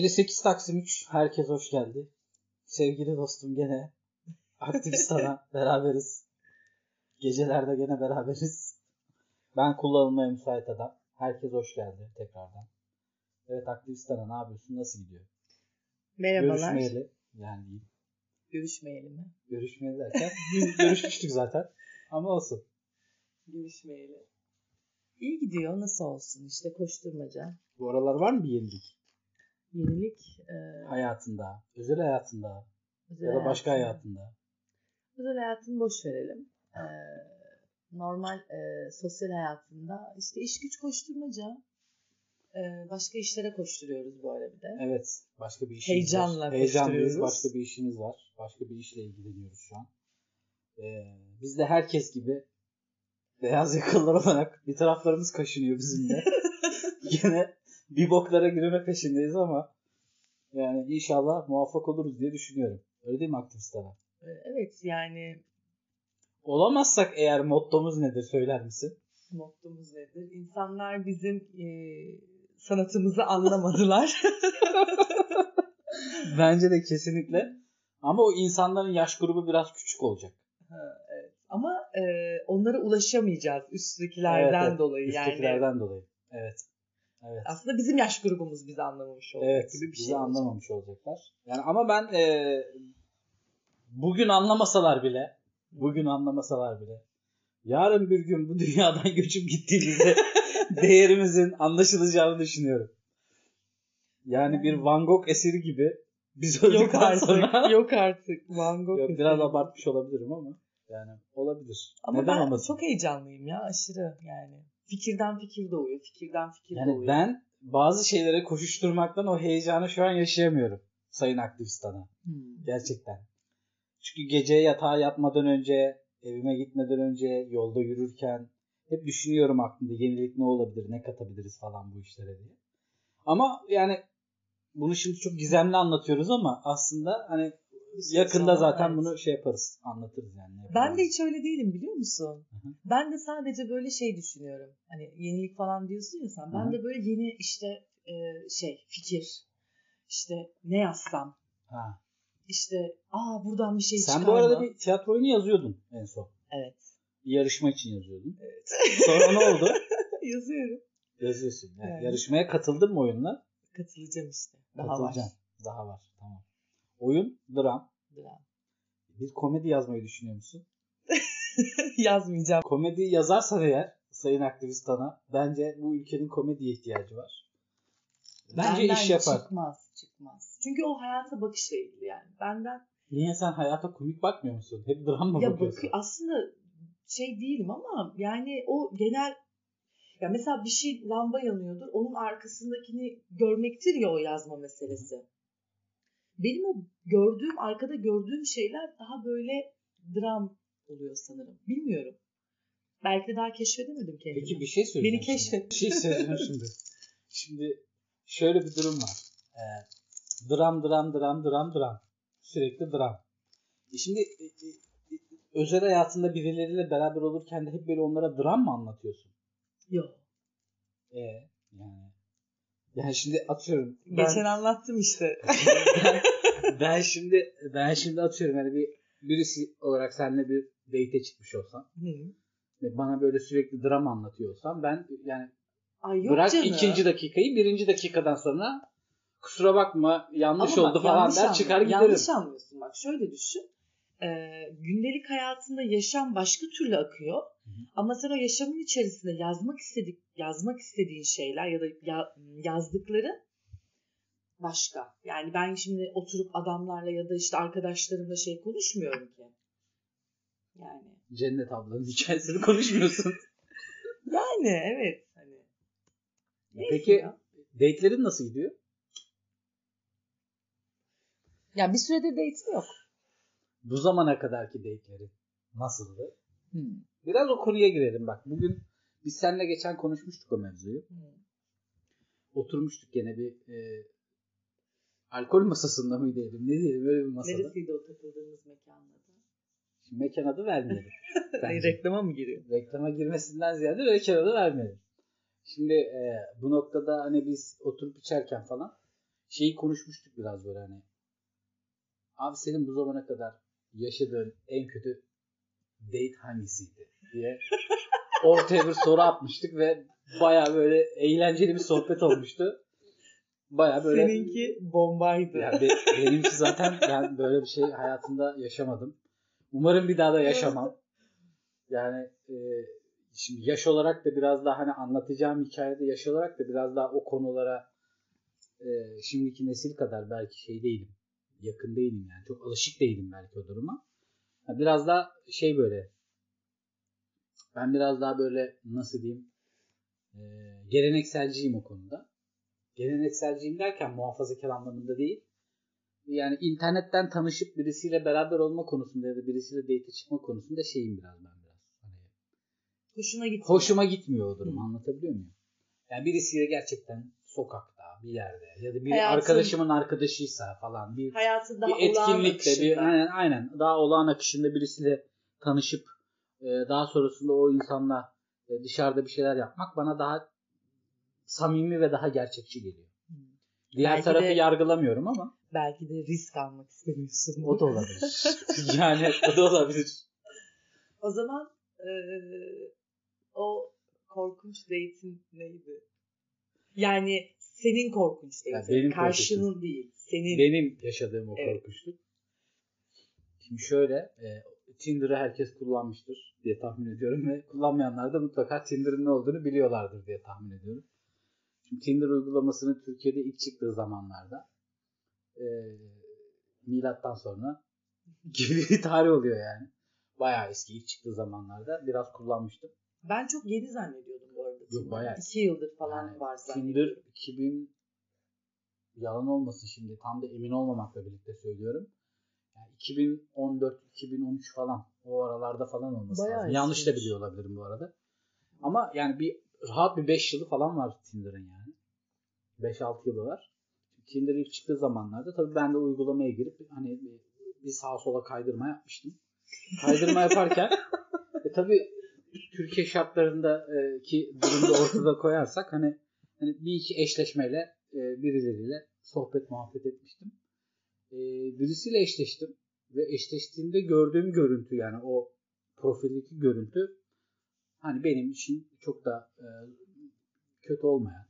58 Taksim 3. Herkes hoş geldi. Sevgili dostum gene aktivistana beraberiz. Gecelerde gene beraberiz. Ben kullanılmaya müsait adam. Herkes hoş geldi tekrardan. Evet aktivistana ne yapıyorsun? Nasıl gidiyor? Merhabalar. Görüşmeyeli. Yani değil. Görüşmeyeli mi? Görüşmeyeli derken görüşmüştük zaten. Ama olsun. Görüşmeyeli. İyi gidiyor. Nasıl olsun? İşte koşturmaca. Bu aralar var mı bir yenilik? Yenilik. E, Hayatında, özel hayatında özel ya da başka hayatım. hayatında. Özel hayatını boş verelim. E, normal e, sosyal hayatında işte iş güç koşturmaca. E, başka işlere koşturuyoruz bu arada bir de. Evet. Başka bir işimiz Heyecanla var. Heyecanlıyız. Başka bir işimiz var. Başka bir işle ilgileniyoruz şu an. Ee, biz de herkes gibi beyaz yakalılar olarak bir taraflarımız kaşınıyor bizim de. Yine bir boklara girme peşindeyiz ama yani inşallah muvaffak oluruz diye düşünüyorum. Öyle değil mi aktivistler? Evet yani Olamazsak eğer mottomuz nedir söyler misin? mottomuz nedir? İnsanlar bizim e, sanatımızı anlamadılar. Bence de kesinlikle. Ama o insanların yaş grubu biraz küçük olacak. Ha, evet. Ama e, onlara ulaşamayacağız üsttekilerden Evet, evet. dolayı yani. Üsttekilerden dolayı. Evet. Evet. Aslında bizim yaş grubumuz bizi anlamamış olacak Evet, gibi bir bizi şey. olacak. anlamamış olacaklar. Yani ama ben e, bugün anlamasalar bile, bugün anlamasalar bile, yarın bir gün bu dünyadan göçüp gittiğimizde değerimizin anlaşılacağını düşünüyorum. Yani bir Van Gogh eseri gibi biz Yok artık. sonra yok artık. Van Gogh. Yok, biraz abartmış olabilirim ama yani olabilir. Ama Neden ben olmasın? çok heyecanlıyım ya aşırı yani. Fikirden fikir doğuyor. Fikirden fikir Yani doğuyor. ben bazı şeylere koşuşturmaktan o heyecanı şu an yaşayamıyorum. Sayın aktivistana. Hmm. Gerçekten. Çünkü gece yatağa yatmadan önce, evime gitmeden önce, yolda yürürken hep düşünüyorum aklımda yenilik ne olabilir, ne katabiliriz falan bu işlere diye. Ama yani bunu şimdi çok gizemli anlatıyoruz ama aslında hani yakında zaten evet. bunu şey yaparız, anlatırız yani. ne Ben de hiç öyle değilim biliyor musun? Hı hı. Ben de sadece böyle şey düşünüyorum. Hani yenilik falan diyorsun ya sen. Ben hı. de böyle yeni işte e, şey fikir. İşte ne yazsam. Ha. İşte aa buradan bir şey Sen çıkar bu arada bir tiyatro oyunu yazıyordun en son. Evet. Bir yarışma için yazıyordun. Evet. Sonra ne oldu? Yazıyorum. Yazıyorsun. Yani Yani. Yarışmaya katıldın mı oyunla? Katılacağım işte. Daha Katılacaksın. Daha var. Tamam. Oyun, dram. var. Bir komedi yazmayı düşünüyor musun? Yazmayacağım. Komedi yazarsan eğer Sayın Aktivistana bence bu ülkenin komediye ihtiyacı var. Bence Benden iş yapar. Çıkmaz. Çıkmaz. Çünkü o hayata bakışla ilgili yani. Benden Niye sen hayata komik bakmıyor musun? Hep dram mı ya bakıyorsun? bak aslında şey değilim ama yani o genel ya mesela bir şey lamba yanıyordur. Onun arkasındakini görmektir ya o yazma meselesi. Benim o gördüğüm arkada gördüğüm şeyler daha böyle dram oluyor sanırım. Bilmiyorum. Belki de daha keşfedemedim kendimi. Peki bir şey söyleyeceğim. Beni keşfet. Bir şey söyleyeceğim şimdi. Şimdi şöyle bir durum var. Ee, dram dram dram dram dram. Sürekli dram. E şimdi e, e, özel hayatında birileriyle beraber olurken de hep böyle onlara dram mı anlatıyorsun? Yok. E yani yani şimdi atıyorum. Ben, Geçen anlattım işte. ben, ben şimdi ben şimdi atıyorum hani bir birisi olarak seninle bir date çıkmış olsam Hı. ve bana böyle sürekli dram anlatıyorsam ben yani Ay yok Bırak canım. ikinci dakikayı birinci dakikadan sonra kusura bakma yanlış Ama bak, oldu falan yanlış der anlıyor- çıkar giderim. Yanlış anlıyorsun bak şöyle düşün. Ee, gündelik hayatında yaşam başka türlü akıyor. hı. Ama sen o yaşamın içerisinde yazmak istedik yazmak istediğin şeyler ya da ya- yazdıkları başka. Yani ben şimdi oturup adamlarla ya da işte arkadaşlarımla şey konuşmuyorum ki. Yani Cennet ablanın hikayesini konuşmuyorsun. yani evet hani. Neyse Peki ya. date'lerin nasıl gidiyor? Ya bir süredir date'im yok. Bu zamana kadarki date'lerin nasıldı? Hmm. Biraz o konuya girelim bak. Bugün biz seninle geçen konuşmuştuk o mevzuyu. Hmm. Oturmuştuk gene bir e, alkol masasında mı diyelim ne diyelim böyle bir masada. Neresiydi o takıldığımız mekanın adı? Şimdi mekan adı vermeyelim. Bence. reklama mı giriyor? reklama girmesinden ziyade mekan adı vermeyelim. Şimdi e, bu noktada hani biz oturup içerken falan şeyi konuşmuştuk biraz böyle hani. Abi senin bu zamana kadar yaşadığın en kötü date hangisiydi diye ortaya bir soru atmıştık ve baya böyle eğlenceli bir sohbet olmuştu. Baya böyle Seninki bombaydı. yani be- benimki zaten ben böyle bir şey hayatımda yaşamadım. Umarım bir daha da yaşamam. Yani e, şimdi yaş olarak da biraz daha hani anlatacağım hikayede yaş olarak da biraz daha o konulara e, şimdiki nesil kadar belki şey değilim. Yakın değilim yani. Çok alışık değilim belki o duruma. Biraz daha şey böyle ben biraz daha böyle nasıl diyeyim e, gelenekselciyim o konuda. Gelenekselciyim derken muhafazakar anlamında değil. Yani internetten tanışıp birisiyle beraber olma konusunda ya da birisiyle date çıkma konusunda şeyim biraz ben biraz. Hani Hoşuna gitti. hoşuma gitmiyor o durum Hı. anlatabiliyor muyum? Yani birisiyle gerçekten sokakta bir yerde ya da bir Hayatın- arkadaşımın arkadaşıysa falan bir Hayatı daha bir etkinlikte bir aynen, aynen daha olağan akışında birisiyle tanışıp e, daha sonrasında o insanla e, dışarıda bir şeyler yapmak bana daha samimi ve daha gerçekçi geliyor. Diğer Belki tarafı de- yargılamıyorum ama Belki de risk almak istemiyorsun. o da olabilir. yani o da olabilir. O zaman eee, o korkunç date'in neydi? Yani senin korkunç Ya date'in. benim Karşının değil. Senin. Benim yaşadığım o Evet. korkunçluk. Şimdi şöyle e, Tinder'ı herkes kullanmıştır diye tahmin ediyorum ve kullanmayanlar da mutlaka Tinder'ın ne olduğunu biliyorlardır diye tahmin ediyorum. Şimdi Tinder uygulamasının Türkiye'de ilk çıktığı zamanlarda e, milattan sonra gibi bir tarih oluyor yani. Bayağı eski ilk çıktığı zamanlarda biraz kullanmıştım. Ben çok yeni zannediyordum bu arada. Tinder. bayağı. İki yıldır falan Yani var Tinder zannediyordum. 2000 yalan olmasın şimdi tam da emin olmamakla birlikte söylüyorum. Yani 2014-2013 falan o aralarda falan olması Bayağı lazım. Yanlış da biliyor olabilirim bu arada. Ama yani bir rahat bir 5 yılı falan var Tinder'ın yani. 5-6 yılı var. Tinder ilk çıktığı zamanlarda tabii ben de uygulamaya girip hani bir, bir sağa sola kaydırma yapmıştım. Kaydırma yaparken e tabii Türkiye şartlarında e, durumda ortada koyarsak hani, hani bir iki eşleşmeyle e, birileriyle sohbet muhabbet etmiştim. E, birisiyle eşleştim ve eşleştiğimde gördüğüm görüntü yani o profildeki görüntü hani benim için çok da e, kötü olmayan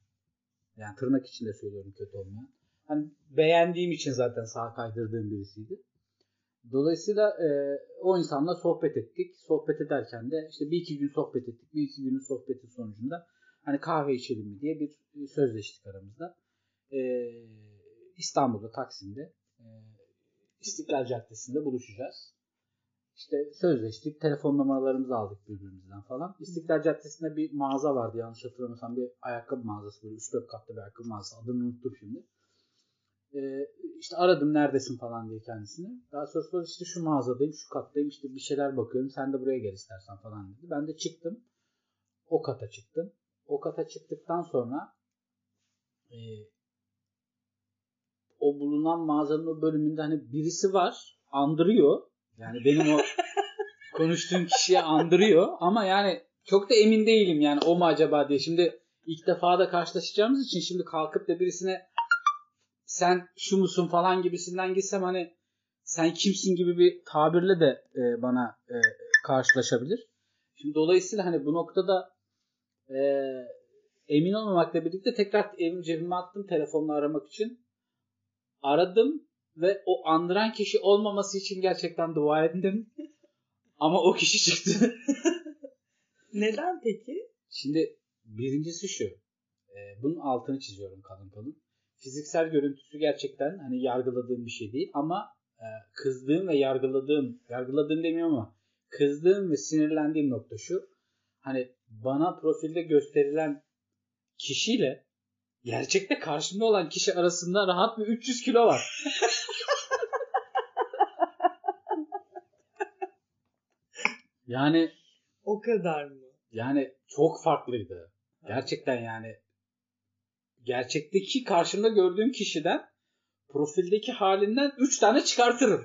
yani tırnak içinde söylüyorum kötü olmayan hani beğendiğim için zaten sağa kaydırdığım birisiydi. Dolayısıyla e, o insanla sohbet ettik. Sohbet ederken de işte bir iki gün sohbet ettik. Bir iki günün sohbeti sonucunda hani kahve içelim mi diye bir sözleştik aramızda. E, İstanbul'da Taksim'de e, İstiklal Caddesi'nde buluşacağız. İşte sözleştik. Telefon numaralarımızı aldık birbirimizden falan. İstiklal Caddesi'nde bir mağaza vardı yanlış hatırlamıyorsam bir ayakkabı mağazası böyle 3-4 katlı bir ayakkabı mağazası. Adını unuttum şimdi. Ee, işte aradım neredesin falan diye kendisini. Daha sonrasında işte şu mağazadayım, şu kattayım işte bir şeyler bakıyorum. Sen de buraya gel istersen falan dedi. Ben de çıktım. O kata çıktım. O kata çıktıktan sonra e, o bulunan mağazanın o bölümünde hani birisi var. Andırıyor. Yani benim o konuştuğum kişiye andırıyor. Ama yani çok da emin değilim yani o mu acaba diye. Şimdi ilk defa da karşılaşacağımız için şimdi kalkıp da birisine sen şu musun falan gibisinden gitsem hani sen kimsin gibi bir tabirle de e, bana e, karşılaşabilir. Şimdi dolayısıyla hani bu noktada e, emin olmamakla birlikte tekrar evim cebime attım telefonla aramak için. Aradım ve o andıran kişi olmaması için gerçekten dua ettim. Ama o kişi çıktı. Neden peki? Şimdi birincisi şu. E, bunun altını çiziyorum kalın kalın. Fiziksel görüntüsü gerçekten hani yargıladığım bir şey değil ama e, kızdığım ve yargıladığım, yargıladığım demiyorum ama kızdığım ve sinirlendiğim nokta şu. Hani bana profilde gösterilen kişiyle gerçekte karşımda olan kişi arasında rahat bir 300 kilo var. yani O kadar mı? yani çok farklıydı. Gerçekten yani gerçekteki karşımda gördüğüm kişiden profildeki halinden 3 tane çıkartırım.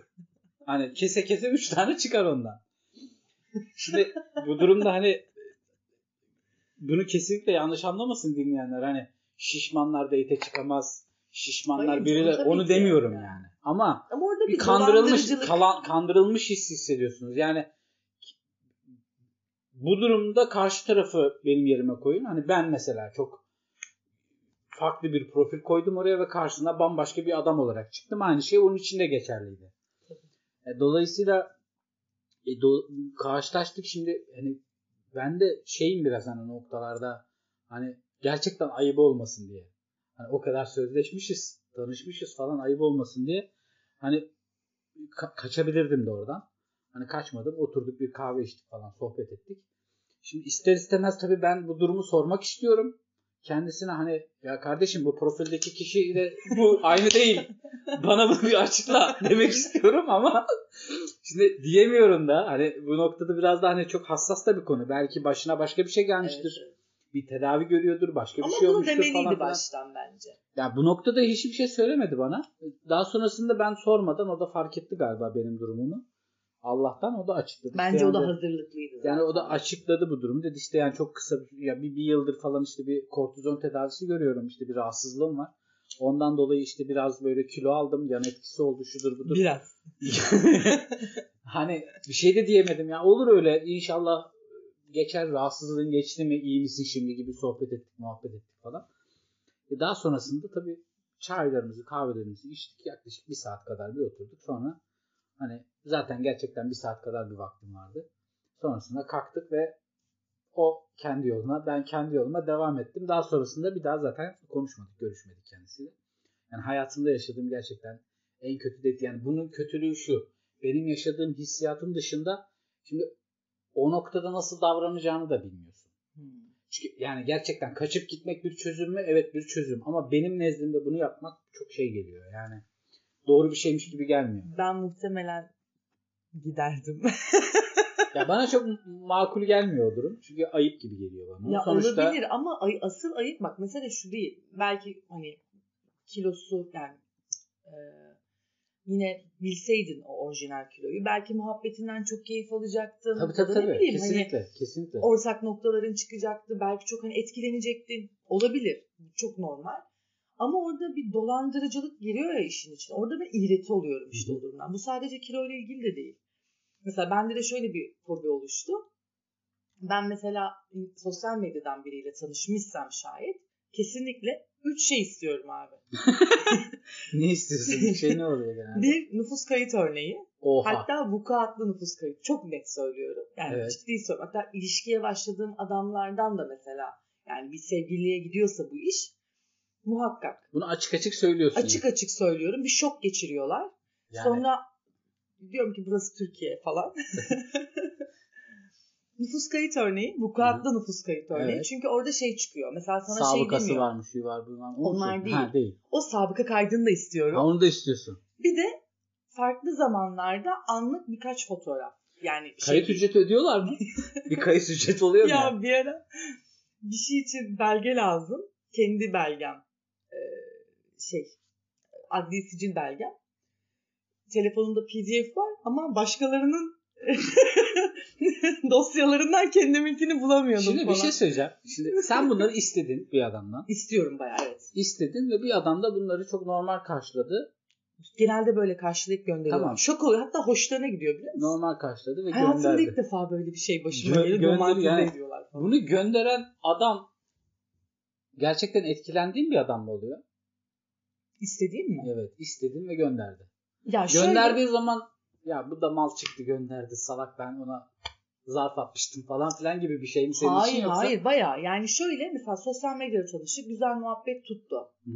Hani kese kese 3 tane çıkar ondan. Şimdi bu durumda hani bunu kesinlikle yanlış anlamasın dinleyenler. Hani şişmanlar date çıkamaz. şişmanlar Hayır, biri de onu demiyorum yani. yani. Ama Ama orada bir, bir kandırılmış kalan, kandırılmış his hissediyorsunuz. Yani bu durumda karşı tarafı benim yerime koyun. Hani ben mesela çok farklı bir profil koydum oraya ve karşısına bambaşka bir adam olarak çıktım. Aynı şey onun için de geçerliydi. E, dolayısıyla e, do- karşılaştık şimdi hani ben de şeyim biraz hani noktalarda hani gerçekten ayıp olmasın diye. Hani o kadar sözleşmişiz, tanışmışız falan ayıp olmasın diye hani ka- kaçabilirdim de oradan. Hani kaçmadım. Oturduk bir kahve içtik falan sohbet ettik. Şimdi ister istemez tabii ben bu durumu sormak istiyorum. Kendisine hani ya kardeşim bu profildeki kişiyle bu aynı değil. Bana bunu bir açıkla demek istiyorum ama şimdi diyemiyorum da hani bu noktada biraz da hani çok hassas da bir konu. Belki başına başka bir şey gelmiştir. Evet, evet. Bir tedavi görüyordur, başka bir Ama şey bunu olmuştur demeliydi falan filan. baştan bence. Ya bu noktada hiçbir şey söylemedi bana. Daha sonrasında ben sormadan o da fark etti galiba benim durumumu. Allah'tan o da açıkladı. Bence İşte o da yani- hazırlıklıydı. Yani o da zaten. açıkladı bu durumu. Dedi işte yani çok kısa bir, ya bir, bir yıldır falan işte bir kortizon tedavisi görüyorum. İşte bir rahatsızlığım var. Ondan dolayı işte biraz böyle kilo aldım. Yan etkisi oldu şudur budur. Biraz. hani bir şey de diyemedim ya. Olur öyle inşallah geçer rahatsızlığın geçti mi iyi misin şimdi gibi sohbet ettik muhabbet ettik falan. E daha sonrasında tabii çaylarımızı kahvelerimizi içtik yaklaşık bir saat kadar bir oturduk. Sonra hani zaten gerçekten bir saat kadar bir vaktim vardı. Sonrasında kalktık ve o kendi yoluna ben kendi yoluma devam ettim. Daha sonrasında bir daha zaten konuşmadık görüşmedik kendisiyle. Yani hayatımda yaşadığım gerçekten en kötü de yani bunun kötülüğü şu. Benim yaşadığım hissiyatın dışında şimdi o noktada nasıl davranacağını da bilmiyorsun. Hmm. Çünkü yani gerçekten kaçıp gitmek bir çözüm mü? Evet bir çözüm. Ama benim nezdimde bunu yapmak çok şey geliyor. Yani doğru bir şeymiş gibi gelmiyor. Ben muhtemelen giderdim. Ya bana çok makul gelmiyor o durum. Çünkü ayıp gibi geliyor bana. ya Sonuçta olabilir ama ay, asıl ayıp bak mesela şu değil. Belki hani kilosu yani e, yine bilseydin o orijinal kiloyu belki muhabbetinden çok keyif alacaktın. tabii tabii tabii. bileyim, hani Kesinlikle. Kesinlikle. ortak noktaların çıkacaktı. Belki çok hani etkilenecektin. Olabilir. Çok normal. Ama orada bir dolandırıcılık giriyor ya işin içine. Orada ben iğreti oluyorum işte o durumdan. Bu sadece kilo ile ilgili de değil. Mesela bende de şöyle bir fobi oluştu. Ben mesela sosyal medyadan biriyle tanışmışsam şayet kesinlikle üç şey istiyorum abi. ne istiyorsun? Bir şey ne oluyor genelde? Bir nüfus kayıt örneği. Oha. Hatta vukuatlı nüfus kayıt. Çok net söylüyorum. Yani Evet. ciddi söylüyorum. Hatta ilişkiye başladığım adamlardan da mesela yani bir sevgiliye gidiyorsa bu iş muhakkak. Bunu açık açık söylüyorsun. Açık açık söylüyorum. Bir şok geçiriyorlar. yani. Sonra diyorum ki burası Türkiye falan. nüfus kayıt örneği, vukuatlı nüfus kayıt örneği. Evet. Çünkü orada şey çıkıyor. Mesela sana şey Sabıkası demiyor. varmış, şu var, bu var. Onlar değil. Ha, değil. O sabıka kaydını da istiyorum. Ha, onu da istiyorsun. Bir de farklı zamanlarda anlık birkaç fotoğraf. Yani şey Kayıt değil. ücreti ödüyorlar mı? bir kayıt ücreti oluyor mu? Ya ya? bir ara bir şey için belge lazım. Kendi belgem. Ee, şey adli sicil belgem. Telefonumda pdf var ama başkalarının dosyalarından kendiminkini bulamıyordum Şimdi falan. bir şey söyleyeceğim. Şimdi sen bunları istedin bir adamdan. İstiyorum bayağı evet. İstedin ve bir adam da bunları çok normal karşıladı. Genelde böyle karşılayıp gönderiyorum. Tamam. Şok oluyor. Hatta hoşlarına gidiyor musun? Normal karşıladı ve Hayatımda gönderdi. ilk defa böyle bir şey başıma Gö- gelir. gönder yani. ediyorlar. Bunu gönderen adam gerçekten etkilendiğin bir adam mı oluyor? İstediğim mi? Evet. istedin ve gönderdi. Ya şöyle, Gönderdiği zaman ya bu da mal çıktı gönderdi salak ben ona zarf atmıştım falan filan gibi bir şey mi senin hayır için yoksa? hayır baya yani şöyle mesela sosyal medyada tanıştık güzel muhabbet tuttu. Hı.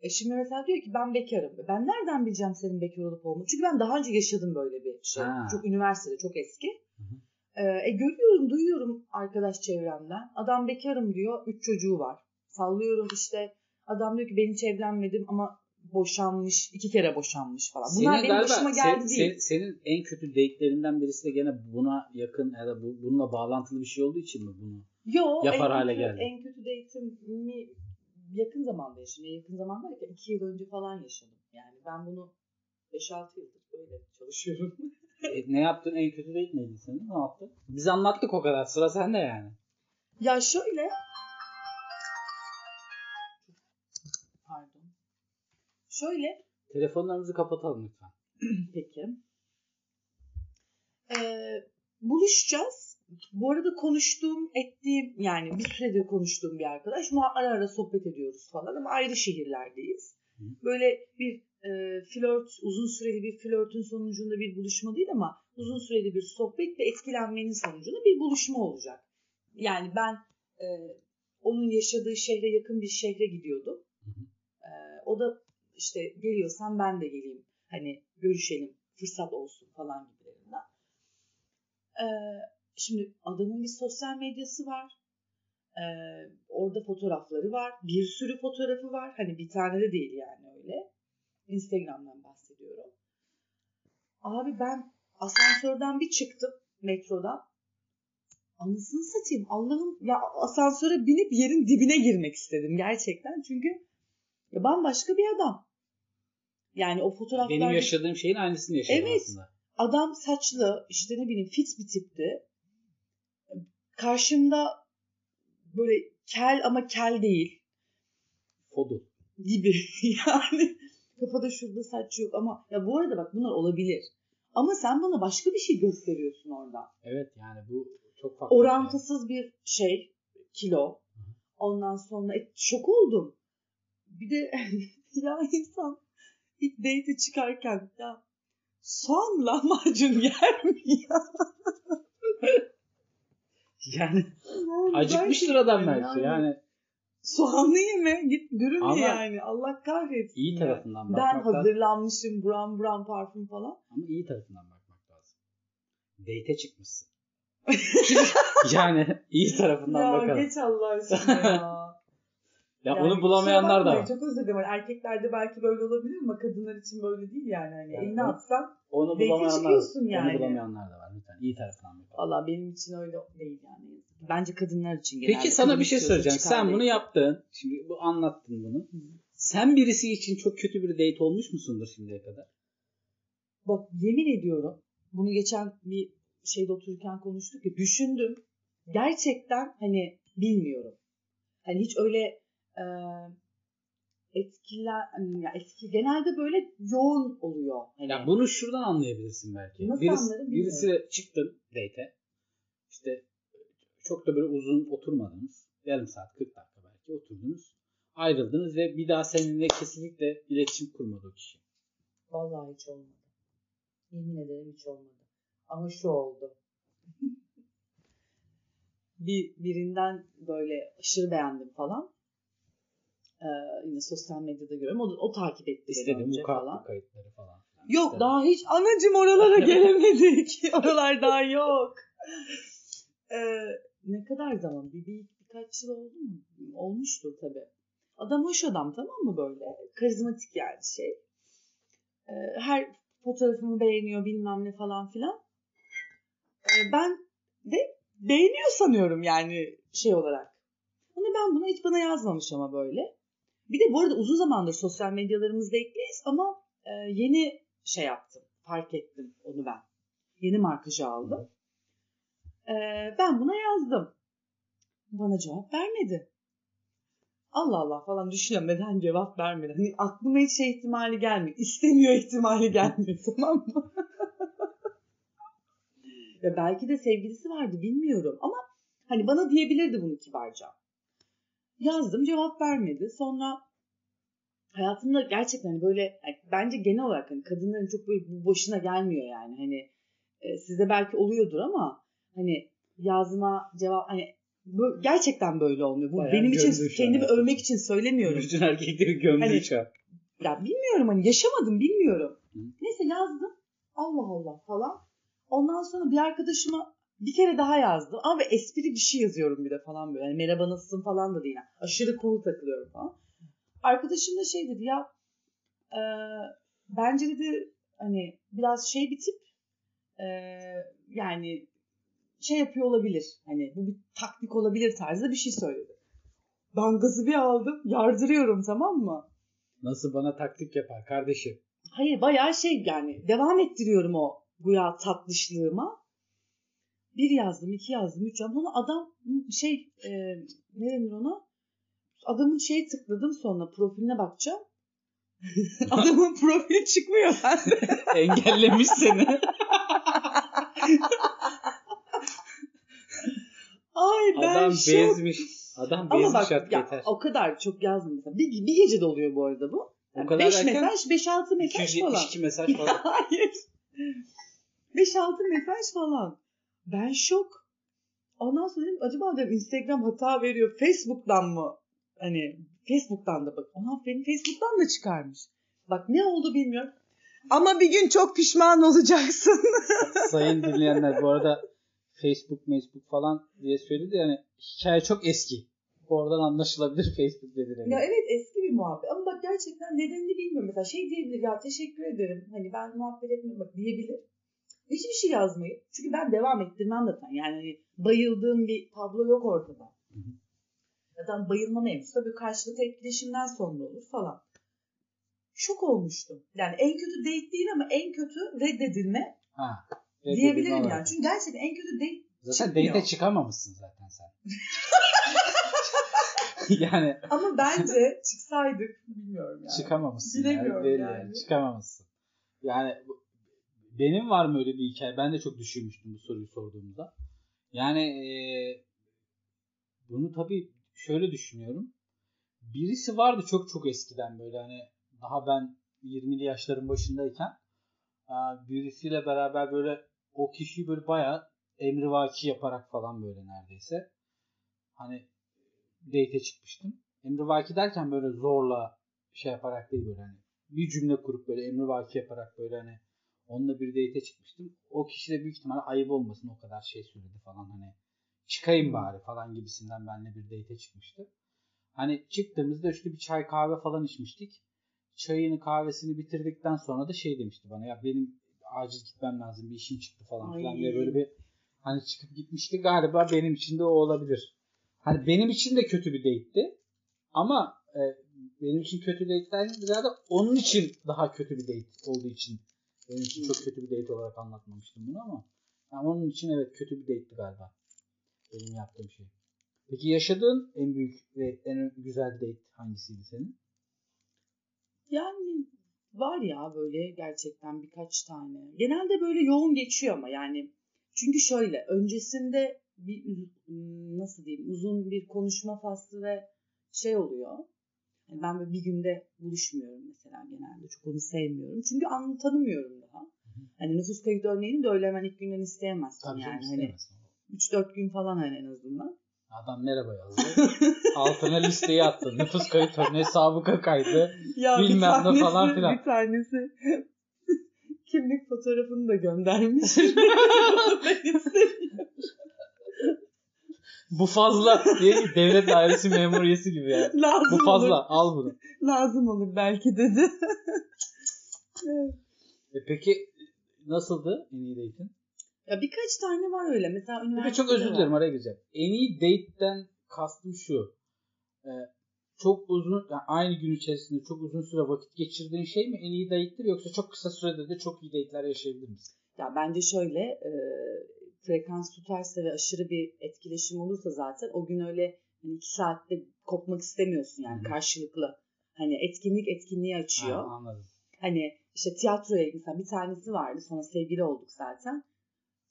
E şimdi mesela diyor ki ben bekarım. Ben nereden bileceğim senin bekar olup olmadığını? Çünkü ben daha önce yaşadım böyle bir şey. Ha. Çok üniversitede çok eski. E, e, görüyorum duyuyorum arkadaş çevremden. Adam bekarım diyor. Üç çocuğu var. Sallıyorum işte. Adam diyor ki ben hiç evlenmedim ama boşanmış. iki kere boşanmış falan. Bunlar Senin benim galiba başıma sen- geldi değil. sen- senin en kötü date'lerinden birisi de gene buna yakın ya da bu, bununla bağlantılı bir şey olduğu için mi bunu? Yo, yapar en hale kötü, geldi. En kötü date'imi yakın zamanda yaşadım. Yakın zamanda derken 2 yıl önce falan yaşadım. Yani ben bunu 5-6 yıldır böyle çalışıyorum. E, ne yaptın en kötü date neydi senin? Ne yaptın? Biz anlattık o kadar. Sıra sende yani. ya şöyle Şöyle Telefonlarımızı kapatalım lütfen. peki. Ee, buluşacağız. Bu arada konuştuğum, ettiğim yani bir süredir konuştuğum bir arkadaş. Ara ara sohbet ediyoruz falan ama ayrı şehirlerdeyiz. Hı. Böyle bir e, flört, uzun süreli bir flörtün sonucunda bir buluşma değil ama uzun süreli bir sohbet ve etkilenmenin sonucunda bir buluşma olacak. Yani ben e, onun yaşadığı şehre yakın bir şehre gidiyordum. Hı hı. E, o da işte geliyorsan ben de geleyim. Hani görüşelim, fırsat olsun falan gibilerinden. E, şimdi adamın bir sosyal medyası var. E, orada fotoğrafları var. Bir sürü fotoğrafı var. Hani bir tane de değil yani öyle. Instagram'dan bahsediyorum. Abi ben asansörden bir çıktım metrodan. Anasını satayım. Allah'ım ya asansöre binip yerin dibine girmek istedim gerçekten. Çünkü ya bambaşka bir adam. Yani o fotoğraflarda Benim yaşadığım şeyin aynısını yaşadım Evet. aslında. adam saçlı işte ne bileyim fit bir tipti. Karşımda böyle kel ama kel değil Fodul. gibi yani kafada şurada saç yok ama ya bu arada bak bunlar olabilir. Ama sen bana başka bir şey gösteriyorsun orada. Evet yani bu çok farklı. şey. Orantısız bir şey, kilo. Ondan sonra e, şok oldum. Bir de ya insan ilk date çıkarken ya soğan lahmacun yer mi ya? Yani Yani acıkmıştır adam belki yani. Soğanlı yeme git dürüm Ama yani Allah kahretsin. iyi ya. tarafından Ben bakmak lazım. hazırlanmışım buram buram parfüm falan. Ama iyi tarafından bakmak lazım. Date'e çıkmışsın. yani iyi tarafından ya bakalım. geç Allah aşkına ya. Ya Yani onu bulamayanlar kusura da var. Çok özür dilerim. Hani erkeklerde belki böyle olabilir ama kadınlar için böyle değil yani. Hani Yani eline onu- atsan. Onu bulamayanlar, çıkıyorsun yani. onu bulamayanlar da var. Lütfen iyi tarafından bakalım. Valla benim için öyle değil yani. Bence kadınlar için genelde. Peki sana bir şey söyleyeceğim. Sen bunu date. yaptın. Şimdi bu anlattın bunu. Sen birisi için çok kötü bir date olmuş musundur şimdiye kadar? Bak yemin ediyorum. Bunu geçen bir şeyde otururken konuştuk ya. Düşündüm. Gerçekten hani bilmiyorum. Hani hiç öyle e, etkiler hani ya etki genelde böyle yoğun oluyor. Hani. Ya bunu şuradan anlayabilirsin belki. Nasıl birisi, anlarım birisiyle çıktın date'e. İşte çok da böyle uzun oturmadınız. Yarım saat 40 dakika belki oturdunuz. Ayrıldınız ve bir daha seninle kesinlikle iletişim kurmadı o kişi. Vallahi hiç olmadı. Yemin ederim hiç olmadı. Ama şu oldu. bir birinden böyle aşırı beğendim falan. Ee, yine sosyal medyada görüyorum. O, o takip etti beni İstedim önce falan. kayıtları falan. Yok İstedim. daha hiç anacım oralara gelemedik. Oralar daha yok. Ee, ne kadar zaman? Bir, bir birkaç yıl oldu mu? Olmuştur tabii. Adam hoş adam tamam mı böyle? Karizmatik yani şey. Ee, her fotoğrafımı beğeniyor bilmem ne falan filan. Ee, ben de beğeniyor sanıyorum yani şey olarak. Ama ben buna hiç bana yazmamış ama böyle. Bir de bu arada uzun zamandır sosyal medyalarımızda ekliyiz ama e, yeni şey yaptım. Fark ettim onu ben. Yeni markajı aldım. E, ben buna yazdım. Bana cevap vermedi. Allah Allah falan düşünüyorum neden cevap vermedi. Hani aklıma hiç şey ihtimali gelmiyor. İstemiyor ihtimali gelmiyor tamam mı? Ve belki de sevgilisi vardı bilmiyorum ama hani bana diyebilirdi bunu kibarca. Yazdım cevap vermedi. Sonra hayatımda gerçekten hani böyle yani bence genel olarak hani kadınların çok böyle bu başına gelmiyor yani. Hani e, sizde belki oluyordur ama hani yazma cevap hani bu, gerçekten böyle olmuyor. Bu Bayağı benim için an kendimi herkes. övmek için söylemiyorum. Bütün erkekleri gömdü Hani- an. Ya bilmiyorum hani yaşamadım bilmiyorum. Hı. Neyse yazdım. Allah Allah falan. Ondan sonra bir arkadaşıma bir kere daha yazdım. Ama bir espri bir şey yazıyorum bir de falan böyle. Yani merhaba nasılsın falan da değil. Yani. Aşırı cool takılıyorum falan. Arkadaşım da şey dedi ya e, bence dedi hani biraz şey bir tip e, yani şey yapıyor olabilir. Hani bu bir taktik olabilir tarzda bir şey söyledi. Ben gazı bir aldım. Yardırıyorum tamam mı? Nasıl bana taktik yapar kardeşim. Hayır bayağı şey yani devam ettiriyorum o güya tatlışlığıma. Bir yazdım, iki yazdım, üç yazdım. Sonra adam şey e, ne denir ona? Adamın şeyi tıkladım sonra profiline bakacağım. Adamın profili çıkmıyor bende. Engellemiş seni. Ay ben Adam şok. bezmiş. Adam Ama bezmiş bak artık ya, yeter. o kadar çok yazdım mesela. Bir, bir gecede oluyor bu arada bu. O kadar 5 derken mesaj, 5-6 mesaj falan. 272 mesaj falan. Hayır. 5-6 mesaj falan. Ben şok. Ondan sonra dedim acaba dedim Instagram hata veriyor. Facebook'tan mı? Hani Facebook'tan da bak. Ona beni Facebook'tan da çıkarmış. Bak ne oldu bilmiyorum. Ama bir gün çok pişman olacaksın. Sayın dinleyenler bu arada Facebook, Facebook falan diye söyledi yani hikaye çok eski. Oradan anlaşılabilir Facebook dediler. ya evet eski bir muhabbet. Ama bak gerçekten nedenini bilmiyorum. Mesela şey diyebilir ya teşekkür ederim. Hani ben muhabbet etmiyorum bak diyebilir. Hiçbir şey yazmayıp. Çünkü ben devam ettirmem zaten. Yani hani bayıldığım bir tablo yok ortada. Zaten bayılma mevzusu da bir karşılıklı etkileşimden sonra olur falan. Şok olmuştum. Yani en kötü date değil ama en kötü reddedilme Ha. diyebilirim Reddedilme yani. Çünkü gerçekten en kötü date Zaten çıkmıyor. date'e çıkamamışsın zaten sen. yani ama bence çıksaydık bilmiyorum yani. çıkamamışsın. Bilemiyorum belli yani. Çıkamamışsın. Yani benim var mı öyle bir hikaye? Ben de çok düşünmüştüm bu soruyu sorduğumda. Yani eee, bunu tabii şöyle düşünüyorum. Birisi vardı çok çok eskiden böyle hani daha ben 20'li yaşların başındayken birisiyle beraber böyle o kişiyi böyle bayağı emrivaki yaparak falan böyle neredeyse hani date'e çıkmıştım. Emrivaki derken böyle zorla şey yaparak değil böyle hani bir cümle kurup böyle emrivaki yaparak böyle hani onunla bir date'e çıkmıştım. O kişi de büyük ihtimalle ayıp olmasın o kadar şey söyledi falan hani çıkayım bari falan gibisinden benimle bir date'e çıkmıştı. Hani çıktığımızda işte bir çay kahve falan içmiştik. Çayını kahvesini bitirdikten sonra da şey demişti bana ya benim acil gitmem lazım bir işim çıktı falan filan diye böyle bir hani çıkıp gitmişti galiba benim için de o olabilir. Hani benim için de kötü bir date'ti. Ama e, benim için kötü date'den ziyade onun için daha kötü bir date olduğu için benim için çok kötü bir date olarak anlatmamıştım bunu ama yani onun için evet kötü bir date'ti galiba. Benim yaptığım şey. Peki yaşadığın en büyük ve en güzel date hangisiydi senin? Yani var ya böyle gerçekten birkaç tane. Genelde böyle yoğun geçiyor ama yani çünkü şöyle öncesinde bir nasıl diyeyim uzun bir konuşma faslı ve şey oluyor. Yani ben böyle bir günde buluşmuyorum mesela genelde. Çok onu sevmiyorum. Çünkü an tanımıyorum daha. Hani nüfus kayıt örneğini de öyle hemen ilk günden isteyemezsin Tabii yani. Hani istemezsin. 3-4 gün falan hani en azından. Adam merhaba yazdı. Altına listeyi attı. Nüfus kayıt örneği sabıka kaydı. Ya Bilmem ne falan filan. Bir tanesi kimlik fotoğrafını da göndermiş. ben istemiyorum. Bu fazla diye devlet dairesi memur üyesi gibi yani. Lazım Bu fazla Olur, al bunu. lazım olur belki dedi. E peki nasıldı en iyi date'in? ya birkaç tane var öyle. Mesela Bir de üniversitede çok özür dilerim araya gireceğim. En iyi date'den kastım şu. E, çok uzun yani aynı gün içerisinde çok uzun süre vakit geçirdiğin şey mi en iyi date'tir yoksa çok kısa sürede de çok iyi date'ler yaşayabilir misin? Ya bence şöyle e, frekans tutarsa ve aşırı bir etkileşim olursa zaten o gün öyle hani iki saatte kopmak istemiyorsun yani Hı karşılıklı. Hani etkinlik etkinliği açıyor. Ha, anladım. Hani işte tiyatroya mesela bir tanesi vardı sonra sevgili olduk zaten.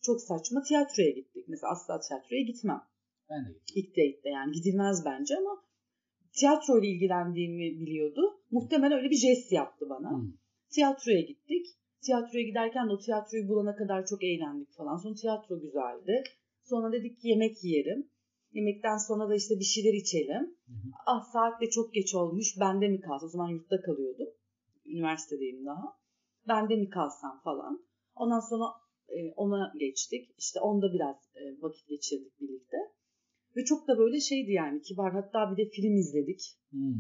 Çok saçma tiyatroya gittik. Mesela asla tiyatroya gitmem. Ben de İlk date'de yani gidilmez bence ama tiyatroyla ilgilendiğimi biliyordu. Muhtemelen öyle bir jest yaptı bana. Hı. Tiyatroya gittik. Tiyatroya giderken de o tiyatroyu bulana kadar çok eğlendik falan. Sonra tiyatro güzeldi. Sonra dedik ki yemek yiyelim. Yemekten sonra da işte bir şeyler içelim. Hı hı. Ah saat de çok geç olmuş. Bende mi kalsam? O zaman yurtta kalıyordum. Üniversitedeyim daha. Bende mi kalsam falan. Ondan sonra e, ona geçtik. İşte onda biraz e, vakit geçirdik birlikte. Ve çok da böyle şeydi yani kibar. Hatta bir de film izledik. Hmm.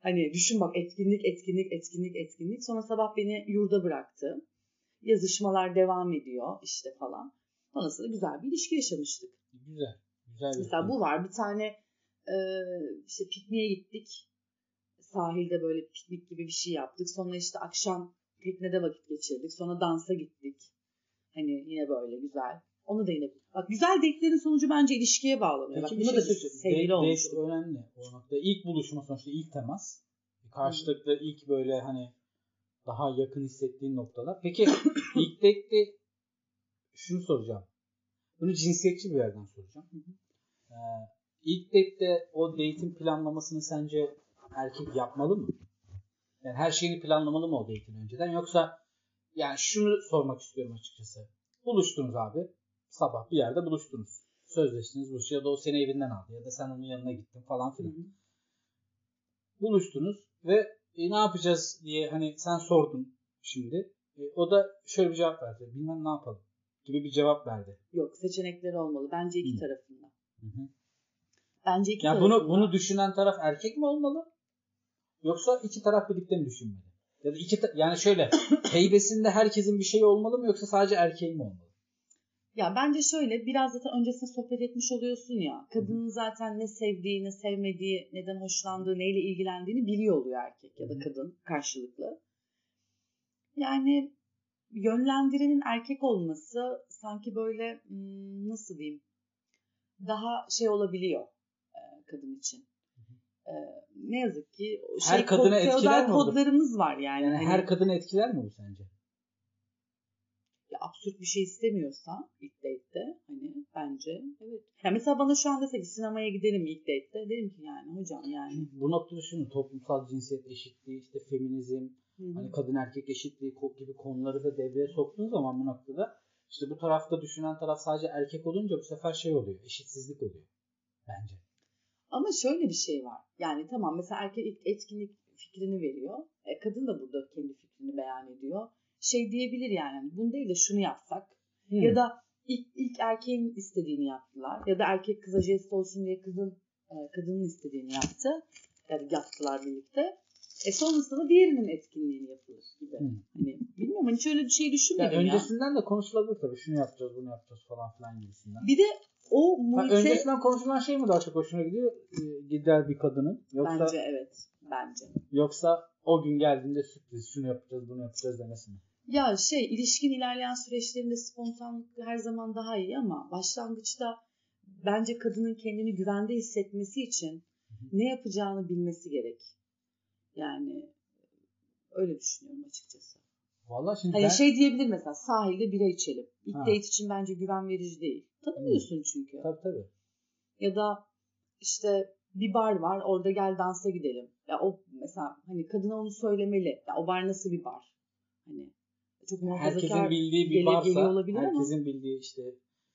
Hani düşün bak etkinlik, etkinlik, etkinlik, etkinlik. Sonra sabah beni yurda bıraktı. Yazışmalar devam ediyor işte falan. Sonrasında güzel bir ilişki yaşamıştık. Güzel. Güzel bir Mesela film. bu var. Bir tane e, işte pikniğe gittik. Sahilde böyle piknik gibi bir şey yaptık. Sonra işte akşam teknede vakit geçirdik. Sonra dansa gittik. Hani yine böyle güzel. Da yine bak güzel date'lerin sonucu bence ilişkiye bağlanıyor. Peki bak buna şey da sevgili Date- date önemli o nokta. İlk buluşma sonuçta ilk temas. Karşılıklı ilk böyle hani daha yakın hissettiğin noktalar. Peki ilk date'de şunu soracağım. Bunu cinsiyetçi bir yerden soracağım. Ee, ilk date'de o date'in planlamasını sence erkek yapmalı mı? Yani her şeyini planlamalı mı o date'in önceden yoksa yani şunu sormak istiyorum açıkçası. Buluştunuz abi. Sabah bir yerde buluştunuz. Sözleştiniz bu ya da o seni evinden aldı ya da sen onun yanına gittin falan filan. Buluştunuz ve e, ne yapacağız diye hani sen sordun şimdi. E, o da şöyle bir cevap verdi. Bilmem ne yapalım gibi bir cevap verdi. Yok seçenekleri olmalı. Bence iki Hı. tarafında. Bence iki Ya tarafında. bunu bunu düşünen taraf erkek mi olmalı? Yoksa iki taraf birlikte mi düşünmeli? Ya da iki ta- yani şöyle heybesinde herkesin bir şeyi olmalı mı yoksa sadece erkeğin mi olmalı? Ya bence şöyle biraz zaten öncesinde sohbet etmiş oluyorsun ya. Kadının zaten ne sevdiği, ne sevmediği, neden hoşlandığı, neyle ilgilendiğini biliyor oluyor erkek ya da kadın karşılıklı. Yani yönlendirenin erkek olması sanki böyle hmm, nasıl diyeyim daha şey olabiliyor e, kadın için. E, ne yazık ki o Her şey, kadına etkiler mi kodlarımız var yani. Yani Hani- her kadını etkiler mi bu sence? Ya absürt bir şey istemiyorsa ilk date'te hani bence evet. Ya mesela bana şu an dese ki sinemaya gidelim ilk date'te derim ki yani hocam yani. Bu noktada şunu toplumsal cinsiyet eşitliği, işte feminizm, Hı hı. hani kadın erkek eşitliği gibi konuları da devreye soktuğun zaman bu noktada işte bu tarafta düşünen taraf sadece erkek olunca bu sefer şey oluyor, eşitsizlik oluyor bence. Ama şöyle bir şey var. Yani tamam mesela erkek ilk etkinlik fikrini veriyor. E, kadın da burada kendi fikrini beyan ediyor. Şey diyebilir yani hani bunu değil de şunu yapsak. Hmm. Ya da ilk, ilk erkeğin istediğini yaptılar. Ya da erkek kıza jest olsun diye kızın e, kadının istediğini yaptı. Yani yaptılar birlikte. E sonrasında da diğerinin etkinliğini yapılır gibi. Hmm. Hani bilmiyorum hiç öyle bir şey Ya düşünmedim ya. öncesinden de konuşulabilir tabii. Şunu yapacağız, bunu yapacağız falan filan gibisinden. Bir de o Ha, muhite öncesinden konuşulan şey mi daha çok hoşuna gidiyor? Ee, gider bir kadının. Yoksa bence evet bence. yoksa o gün geldiğinde sürpriz şunu yapacağız, bunu yapacağız demesi mi? Ya şey ilişkin ilerleyen süreçlerinde spontanlık her zaman daha iyi ama başlangıçta bence kadının kendini güvende hissetmesi için ne yapacağını bilmesi gerek. Yani öyle düşünüyorum açıkçası. Vallahi şimdi Hani ben şey diyebilir mesela sahilde bira içelim. İlk Ha. date için bence güven verici değil. Tanımıyorsun çünkü. tabii tabii. Ya da işte bir bar var orada gel dansa gidelim. Ya o mesela hani kadına onu söylemeli. Ya o bar nasıl bir bar? Hani çok muhafazakar Herkesin bildiği bir varsa, olabilir ama- herkesin bildiği işte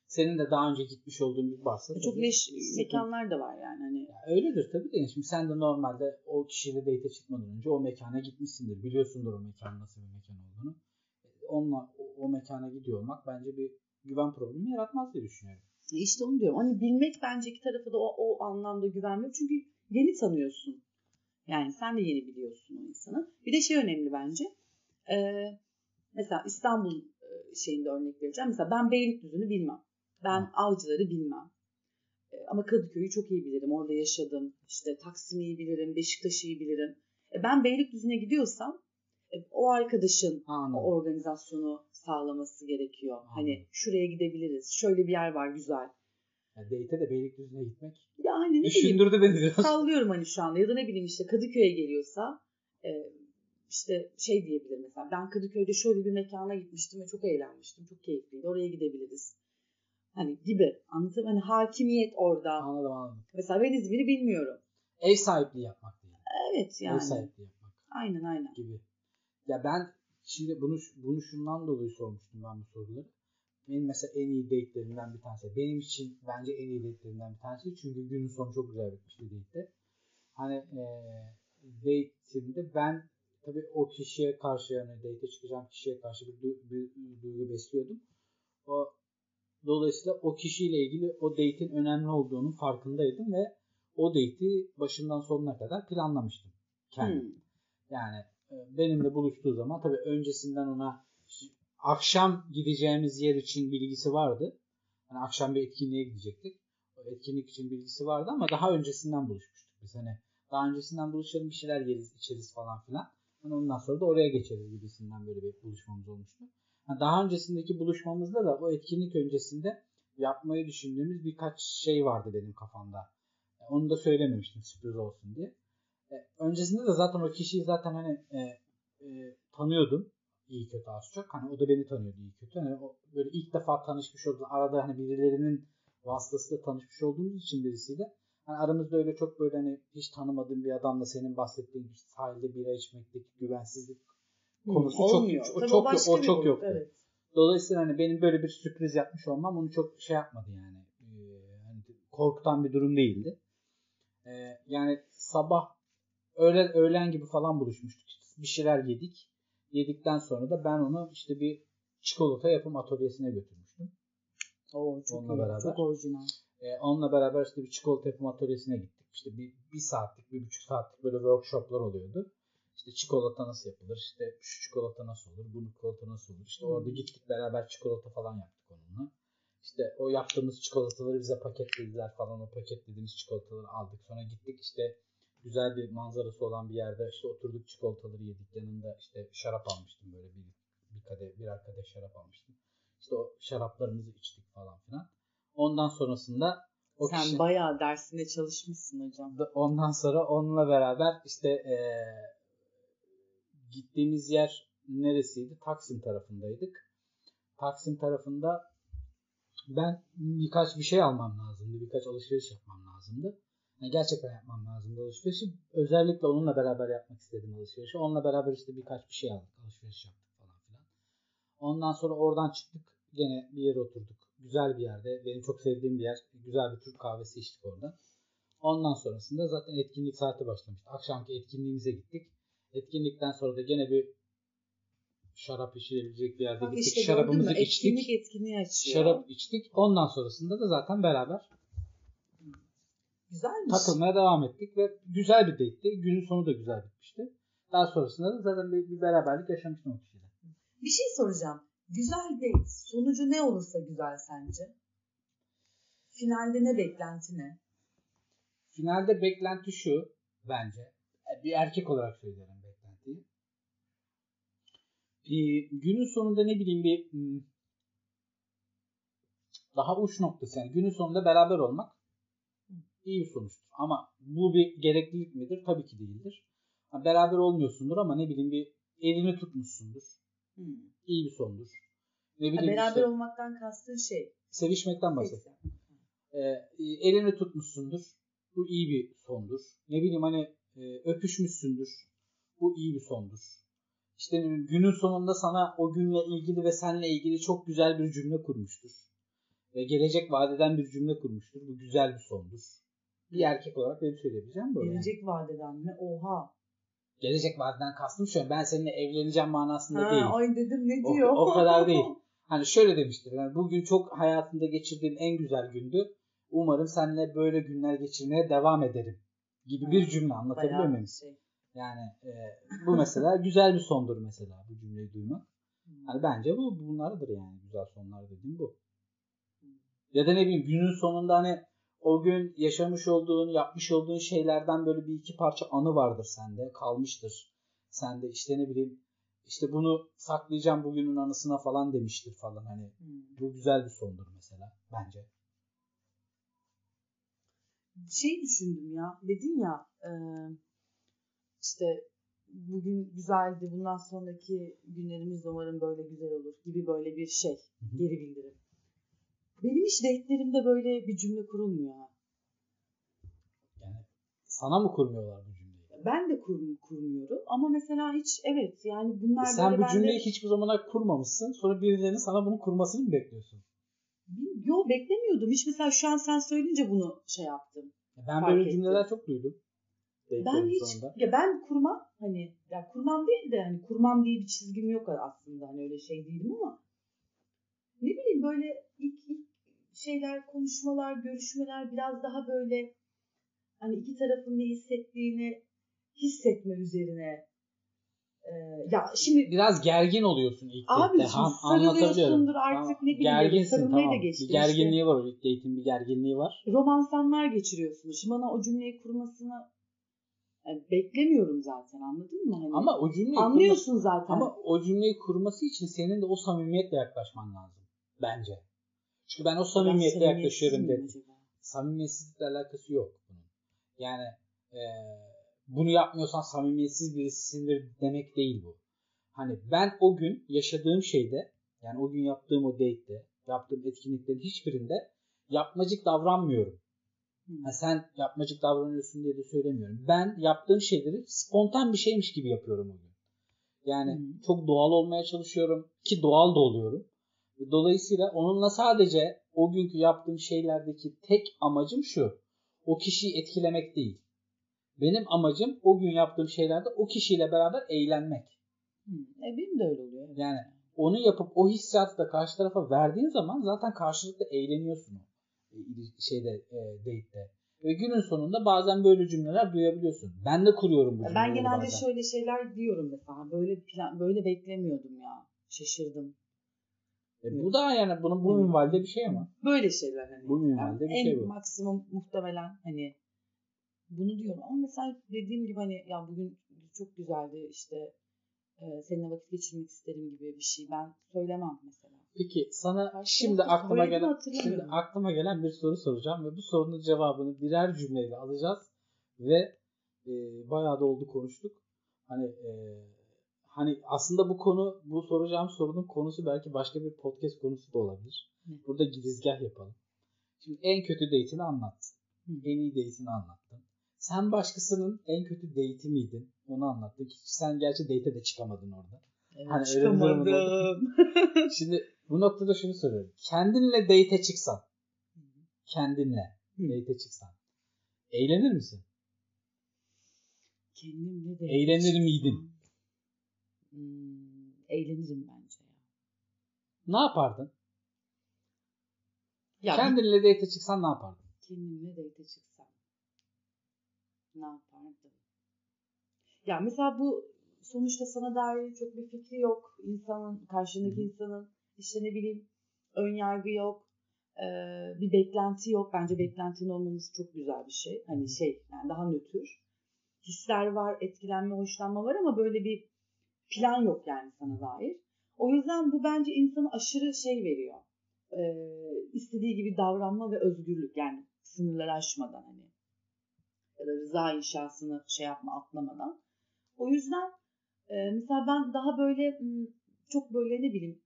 senin de daha önce gitmiş olduğun bir varsa. çok leş mekanlar da var yani. Hani Ya öyledir tabii de. Şimdi sen de normalde o kişiyle date çıkmadan önce o mekana gitmişsindir. Biliyorsundur o mekanın nasıl bir mekan olduğunu. Onunla o, o mekana gidiyor olmak bence bir güven problemi yaratmaz diye düşünüyorum. işte onu diyorum. Hani bilmek bence iki tarafı da o, o anlamda güvenmiyor. Çünkü yeni tanıyorsun. Yani sen de yeni biliyorsun o insanı. Bir de şey önemli bence. Ee, mesela İstanbul e, şeyinde örnek vereceğim. Mesela ben Beylikdüzü'nü bilmem. Ben Avcılar'ı bilmem. E, Ama Kadıköy'ü çok iyi bilirim. Orada yaşadım. İşte Taksim'i iyi bilirim. Beşiktaş'ı iyi bilirim. E, Ben Beylikdüzü'ne gidiyorsam o arkadaşın anladım. o organizasyonu sağlaması gerekiyor. Anladım. Hani şuraya gidebiliriz. Şöyle bir yer var güzel. Yani date'e de Beylikdüzü'ne gitmek Ya hani ne bileyim düşündürdü beni biraz. sallıyorum hani şu anda ya da ne bileyim işte Kadıköy'e geliyorsa e, işte şey diyebilir mesela ben Kadıköy'de şöyle bir mekana gitmiştim ve çok eğlenmiştim. Çok keyifliydi. Oraya gidebiliriz. Hani gibi. Anlatayım hani hakimiyet orada. Anladım anladım. Mesela ben İzmir'i bilmiyorum. Ev sahipliği yapmak değil. Evet Ev yani. sahipliği yapmak Aynen aynen. gibi. Ya ben şimdi bunu bunu şundan dolayı sormuştum ben bu soruları. Benim mesela en iyi date'lerimden bir tanesi. Benim için bence en iyi date'lerimden bir tanesi. Çünkü günün sonu çok güzel bitmişti date'te. Hani eee date'imde ben tabii o kişiye karşı yani date'e çıkacağım kişiye karşı bir, du- bir, bir duygu besliyordum. O dolayısıyla o kişiyle ilgili o date'in önemli olduğunun farkındaydım ve o date'i başından sonuna kadar planlamıştım kendim. Hmm. Yani e, benimle buluştuğu zaman tabii öncesinden ona akşam gideceğimiz yer için bilgisi vardı. Hani akşam bir etkinliğe gidecektik. O etkinlik için bilgisi vardı ama daha öncesinden buluşmuştuk biz. Hani daha öncesinden buluşalım bir şeyler yeriz içeriz falan filan. Hani ondan sonra da oraya geçeriz gibisinden böyle bir buluşmamız olmuştu. Ha, daha öncesindeki buluşmamızda da o etkinlik öncesinde yapmayı düşündüğümüz birkaç şey vardı benim kafamda. Onu da söylememiştim sürpriz olsun diye. E, öncesinde de zaten o kişiyi zaten hani e, e, tanıyordum. iyi kötü az çok. Hani o da beni tanıyordu iyi kötü. Hani o böyle ilk defa tanışmış olduk. Arada hani birilerinin vasıtasıyla tanışmış olduğumuz için birisiyle. Hani aramızda öyle çok böyle hani hiç tanımadığım bir adamla senin bahsettiğin gibi sahilde bira içmekteki güvensizlik konusu çok Olmuyor. o Tabii çok o bir çok yoktu. Evet. Dolayısıyla hani benim böyle bir sürpriz yapmış olmam onu çok şey yapmadı yani. Ee, hani korkutan bir durum değildi. Ee, yani sabah öğlen öğlen gibi falan buluşmuştuk. Bir şeyler yedik. Yedikten sonra da ben onu işte bir çikolata yapım atölyesine götürmüştüm. Oo, çok Onunla iyi. beraber. Çok orijinal. Ee, onunla beraber işte bir çikolata yapım atölyesine gittik. İşte bir, bir saatlik, bir buçuk saatlik böyle workshoplar oluyordu. İşte çikolata nasıl yapılır, işte şu çikolata nasıl olur, bu çikolata nasıl olur. İşte orada gittik beraber çikolata falan yaptık onunla. İşte o yaptığımız çikolataları bize paketlediler falan. O paketlediğimiz çikolataları aldık. Sonra gittik işte güzel bir manzarası olan bir yerde işte oturduk çikolataları yedik. Yanında işte şarap almıştım böyle bir, bir kadeh, birer kadeh şarap almıştım. İşte o şaraplarımızı içtik falan filan. Ondan sonrasında o Sen kişi... bayağı dersine çalışmışsın hocam. Da- Ondan sonra onunla beraber işte eee, gittiğimiz yer neresiydi? Taksim tarafındaydık. Taksim tarafında ben birkaç bir şey almam lazımdı. Birkaç alışveriş yapmam lazımdı. Yani gerçekten yapmam lazımdı alışverişi. Özellikle onunla beraber yapmak istedim alışverişi. Onunla beraber işte birkaç bir şey aldık. Alışveriş yaptık falan filan. Ondan sonra oradan çıktık. Gene bir yere oturduk. Güzel bir yerde. Benim çok sevdiğim bir yer. Güzel bir Türk kahvesi içtik orada. Ondan sonrasında zaten etkinlik saati başlamıştı. Akşamki etkinliğimize gittik. Etkinlikten sonra da gene bir şarap içilebilecek bir yerde Bak gittik. işte? Şarabımızı içtik. Etkinlik etkinliği açıyor. Şarap içtik. Ondan sonrasında da zaten beraber Güzelmiş. takılmaya devam ettik ve güzel bir date'ti. Günün sonu da güzel bitmişti. Daha sonrasında da zaten bir, bir beraberlik yaşamıştım o kişiyle. Bir şey soracağım. Güzel date. Sonucu ne olursa güzel sence? Finalde ne beklenti ne? Finalde beklenti şu bence. E, Bir erkek olarak söylüyorum beklentiyi. Ee, günün sonunda ne bileyim bir hmm, daha uç noktası yani günün sonunda beraber olmak iyi bir sonuçtur. Ama bu bir gereklilik midir? Tabii ki değildir. Beraber olmuyorsundur ama ne bileyim bir elini tutmuşsundur. Hmm. İyi bir sondur. Ne Ha, bileyim beraber işte, olmaktan kastın şey. sevişmekten seks. Ee, elini tutmuşsundur. Bu iyi bir sondur. Ne bileyim hani e, öpüşmüşsündür. Bu iyi bir sondur. İşte günün sonunda sana o günle ilgili ve seninle ilgili çok güzel bir cümle kurmuştur. Ve gelecek vadeden bir cümle kurmuştur. Bu güzel bir sondur. Bir erkek olarak benim söyleyebileceğim böyle. Gelecek vadeden mi? Oha. Gelecek vadeden kastım şu. Ben seninle evleneceğim manasında Ha, değil. ay dedim ne O, diyor? o kadar değil. Hani şöyle demiştir. Yani bugün çok hayatımda geçirdiğim en güzel gündü. Umarım seninle böyle günler geçirmeye devam ederim. Gibi bir Ha, cümle anlatabiliyor muyum? şey. Yani e, bu mesela güzel bir sondur mesela bu cümleyi duymak. Hmm. Hani bence bu bunlardır yani güzel sonlar dediğim bu. Ya da ne bileyim günün sonunda hani o gün yaşamış olduğun, yapmış olduğun şeylerden böyle bir iki parça anı vardır sende, kalmıştır. Sende işte ne bileyim işte bunu saklayacağım bugünün anısına falan demiştir falan hani. Hmm. Bu güzel bir sondur mesela bence. Şey düşündüm ya. Dedin ya e, işte bugün güzeldi. Bundan sonraki günlerimiz de umarım böyle güzel olur gibi böyle bir şey. Geri bildirim. Benim hiç date'lerimde böyle bir cümle kurulmuyor. ha. Yani sana mı kurmuyorlar bu cümleyi? Ben de kur, kurmuyorum ama mesela hiç evet yani bunlar E sen bu cümleyi hiçbir zamana kurmamışsın. Sonra birilerinin sana bunu kurmasını mı bekliyorsun? Yo beklemiyordum. Hiç mesela şu an sen söyleyince bunu şey yaptım. Ya Ben böyle ettim. cümleler çok duydum. Ben hiç sonunda. ya ben kurmam hani ya kurmam değil de hani kurmam diye bir çizgim yok aslında hani öyle şey değilim ama ne bileyim böyle ilk, ilk şeyler konuşmalar görüşmeler biraz daha böyle hani iki tarafın ne hissettiğini hissetme üzerine Ee, ya şimdi biraz gergin oluyorsun ilk Abi Ham- anlatabiliyorum. sarılıyorsundur artık, Tamam. ne bileyim, da Gerginsin sarılmayı da tamam. geçtim Bir gerginliği var o ilk date'in bir gerginliği var. romansanlar geçiriyorsunuz. Şimdi bana o cümleyi kurmasını yani beklemiyorum zaten anladın mı? Hani Ama o cümleyi anlıyorsun zaten. kurması, ama o cümleyi kurması için senin de o samimiyetle yaklaşman lazım bence. Çünkü ben o samimiyetsiz yaklaşıyorum dedim. Samimiyetsizlikle alakası yok bunun. Yani eee, bunu yapmıyorsan samimiyetsiz birisisindir demek değil bu. Hani ben o gün yaşadığım şeyde yani o gün yaptığım o date'de yaptığım etkinliklerin hiçbirinde yapmacık davranmıyorum. Hmm. Ha, sen yapmacık davranıyorsun diye de söylemiyorum. Ben yaptığım şeyleri spontan bir şeymiş gibi yapıyorum o gün. Yani Hmm. çok doğal olmaya çalışıyorum ki doğal da oluyorum. Dolayısıyla onunla sadece o günkü yaptığım şeylerdeki tek amacım şu. O kişiyi etkilemek değil. Benim amacım o gün yaptığım şeylerde o kişiyle beraber eğlenmek. Hı. E benim de öyle oluyor. Yani onu yapıp o hissiyatı da karşı tarafa verdiğin zaman zaten karşılıklı eğleniyorsun e, şeyde e, date'de. Ve günün sonunda bazen böyle cümleler duyabiliyorsun. Ben de kuruyorum bu cümleleri ben genelde bazen. şöyle şeyler diyorum mesela. Böyle plan böyle beklemiyordum ya. Şaşırdım. E, bu da yani bunun bu minvalde bir şey ama. Böyle şeyler hani. Bu minvalde bir en şey bu. maksimum muhtemelen hani bunu diyorum ama mesela dediğim gibi hani ya bugün çok güzeldi işte e, seninle vakit geçirmek isterim gibi bir şey ben söylemem mesela. Peki sana Karşı şimdi aklıma gelen şimdi aklıma gelen bir soru soracağım ve bu sorunun cevabını birer cümleyle alacağız ve e, bayağı da oldu konuştuk. Hani e, hani aslında bu konu bu soracağım sorunun konusu belki başka bir podcast konusu da olabilir. Ne? Burada girizgah yapalım. Şimdi en kötü date'ini anlattın. Hı. En iyi date'ini anlattın. Sen başkasının en kötü date'i miydin? Onu anlattın. Sen gerçi date'e de çıkamadın orada. Evet, Hani çıkamadım. Şimdi bu noktada şunu soruyorum. Kendinle date'e çıksan, kendinle Hı. date'e çıksan, eğlenir misin? Kendimle de Eğlenir miydin? Hmm, eğlenirim bence ya. Ne yapardın? Ya Kendinle date'e çıksan ne yapardın? kendimle date çıksam ne yapardım? Ya mesela bu sonuçta sana dair çok bir fikri yok. İnsanın, karşındaki insanın işte ne bileyim ön yargı yok. Ee, bir beklenti yok. Bence beklentinin olmaması çok güzel bir şey. Hani şey yani daha nötr. Hisler var, etkilenme, hoşlanma var ama böyle bir plan yok yani sana dair. O yüzden bu bence insana aşırı şey veriyor. Ee, istediği gibi davranma ve özgürlük yani sınırları aşmadan hani ya da rıza inşasını şey yapma atlamadan. O yüzden e, mesela ben daha böyle m, çok böyle ne bileyim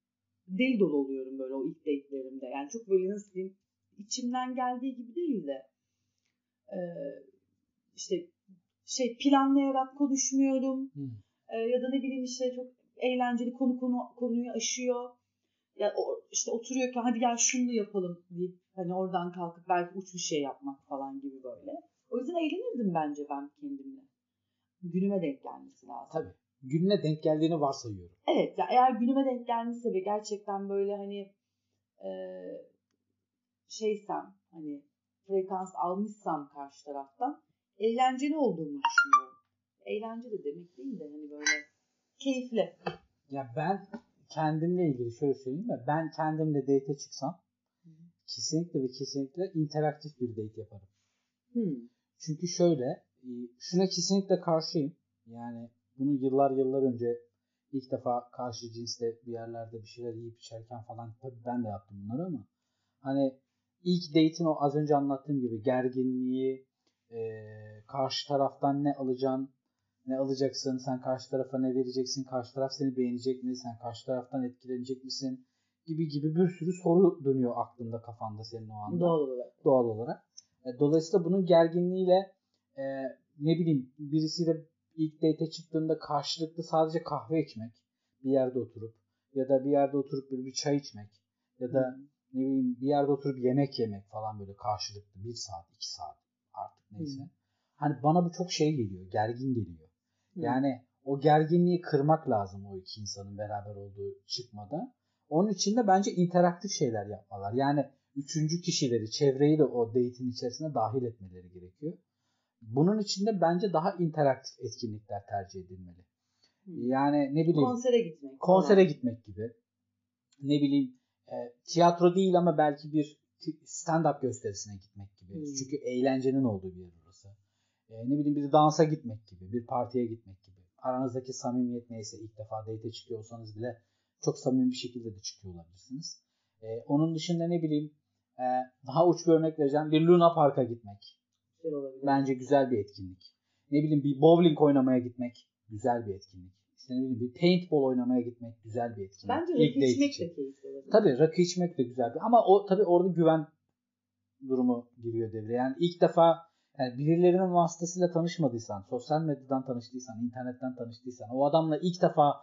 deli dolu oluyorum böyle o ilk date'lerimde. Yani çok böyle nasıl diyeyim içimden geldiği gibi değil de e, işte şey planlayarak konuşmuyorum. Hı. E, ya da ne bileyim işte çok eğlenceli konu konu konuyu aşıyor. Ya o, işte oturuyorken hadi gel şunu yapalım deyip hani oradan kalkıp belki uç bir şey yapmak falan gibi böyle. O yüzden eğlenirdim bence ben kendimle. Günüme denk gelmesi lazım. Tabii. Gününe denk geldiğini varsayıyorum. Evet ya eğer günüme denk gelmişse ve gerçekten böyle hani e, şeysem hani frekans almışsam karşı taraftan eğlenceli olduğumu düşünüyorum. Eğlence de demek değil de hani böyle keyifli. Ya ben kendimle ilgili şöyle söyleyeyim mi? Ben kendimle date'e çıksam kesinlikle ve kesinlikle interaktif bir date yaparım. Hmm. Çünkü şöyle, e, şuna kesinlikle karşıyım. Yani bunu yıllar yıllar önce ilk defa karşı cinsle bir yerlerde bir şeyler yiyip içerken falan tabii ben de yaptım bunları ama hani ilk date'in o az önce anlattığım gibi gerginliği, e, karşı taraftan ne alacaksın, ne alacaksın, sen karşı tarafa ne vereceksin, karşı taraf seni beğenecek mi, sen karşı taraftan etkilenecek misin gibi gibi bir sürü soru dönüyor aklında kafanda senin o anda Doğal olarak. doğal olarak. E, Dolayısıyla bunun gerginliğiyle e, ne bileyim birisiyle ilk date çıktığında karşılıklı sadece kahve içmek bir yerde oturup ya da bir yerde oturup böyle bir çay içmek ya da ne bileyim bir yerde oturup yemek yemek falan böyle karşılıklı bir saat iki saat artık neyse. Hı. Hani bana bu çok şey geliyor gergin geliyor. Yani o gerginliği kırmak lazım o iki insanın beraber olduğu çıkmada. Onun için de bence interaktif şeyler yapmalar. Yani üçüncü kişileri, çevreyi de o date'in içerisine dahil etmeleri gerekiyor. Bunun için de bence daha interaktif etkinlikler tercih edilmeli. Yani ne bileyim Konsere gitmek. konsere falan. gitmek gibi. Ne bileyim e, tiyatro değil ama belki bir stand-up gösterisine gitmek gibi. Hmm. Çünkü eğlencenin olduğu bir yer. E, ne bileyim bir dansa gitmek gibi, bir partiye gitmek gibi. Aranızdaki samimiyet neyse ilk defa date çıkıyorsanız bile çok samimi bir şekilde de çıkıyor olabilirsiniz. E, onun dışında ne bileyim e, daha uç bir örnek vereceğim. Bir Luna Park'a gitmek. Güzel olabilir. Bence güzel bir etkinlik. ne bileyim bir bowling oynamaya gitmek güzel bir etkinlik. İşte ne bileyim bir paintball oynamaya gitmek güzel bir etkinlik. Bence rakı içmek için. de keyifli olabilir. Tabii rakı içmek de güzel bir ama o tabii orada güven durumu giriyor devreye. Yani ilk defa yani birilerinin vasıtasıyla tanışmadıysan, sosyal medyadan tanıştıysan, internetten tanıştıysan, o adamla ilk defa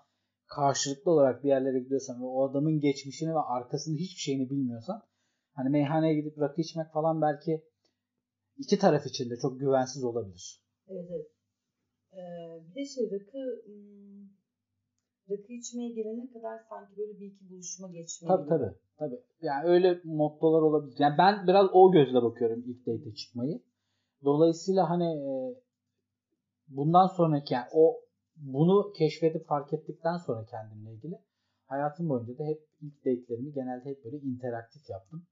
karşılıklı olarak bir yerlere gidiyorsan ve o adamın geçmişini ve arkasını hiçbir şeyini bilmiyorsan hani meyhaneye gidip rakı içmek falan belki iki taraf için de çok güvensiz olabilir. Evet evet. Ee, bir de şey rakı hmm, rakı içmeye gelene kadar sanki böyle bir iki buluşma geçmeli. Tabii gibi. tabii. tabii. Yani öyle mottolar olabilir. Yani ben biraz o gözle bakıyorum ilk date'e çıkmayı. Dolayısıyla hani e, bundan sonraki yani o bunu keşfedip fark ettikten sonra kendimle ilgili hayatım boyunca da hep ilk date'lerimi genelde hep böyle interaktif yaptım.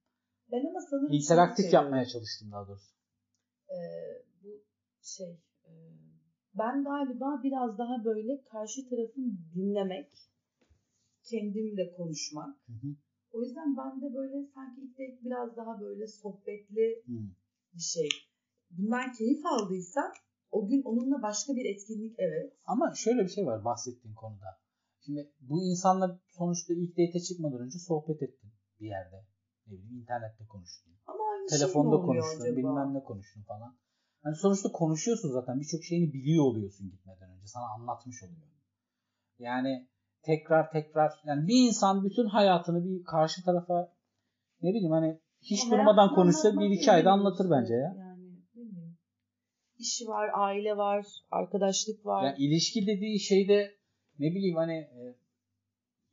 Ben ama sanırım İnteraktif şeyi yapmaya çalıştım daha doğrusu. Ee, bu şey e, ben galiba biraz daha böyle karşı tarafın dinlemek kendimle konuşmak. Hı hı. O yüzden ben de böyle sanki ilk date biraz daha böyle sohbetli Hı. bir şey. Bundan keyif aldıysam o gün onunla başka bir etkinlik evet. Ama şöyle bir şey var bahsettiğin konuda. Şimdi bu insanla sonuçta ilk date'e çıkmadan önce sohbet ettin bir yerde. Ne bileyim internette konuştun. Ama aynı şey Telefonda oluyor konuştun, acaba? bilmem ne konuştun falan. Hani sonuçta konuşuyorsun zaten. Birçok şeyini biliyor oluyorsun gitmeden önce. Sana anlatmış oluyor. Yani tekrar tekrar yani bir insan bütün hayatını bir karşı tarafa ne bileyim hani hiç durmadan konuşsa bir iki ayda anlatır bence ya. İşi var, aile var, arkadaşlık var. Yani ilişki dediği şeyde ne bileyim hani e,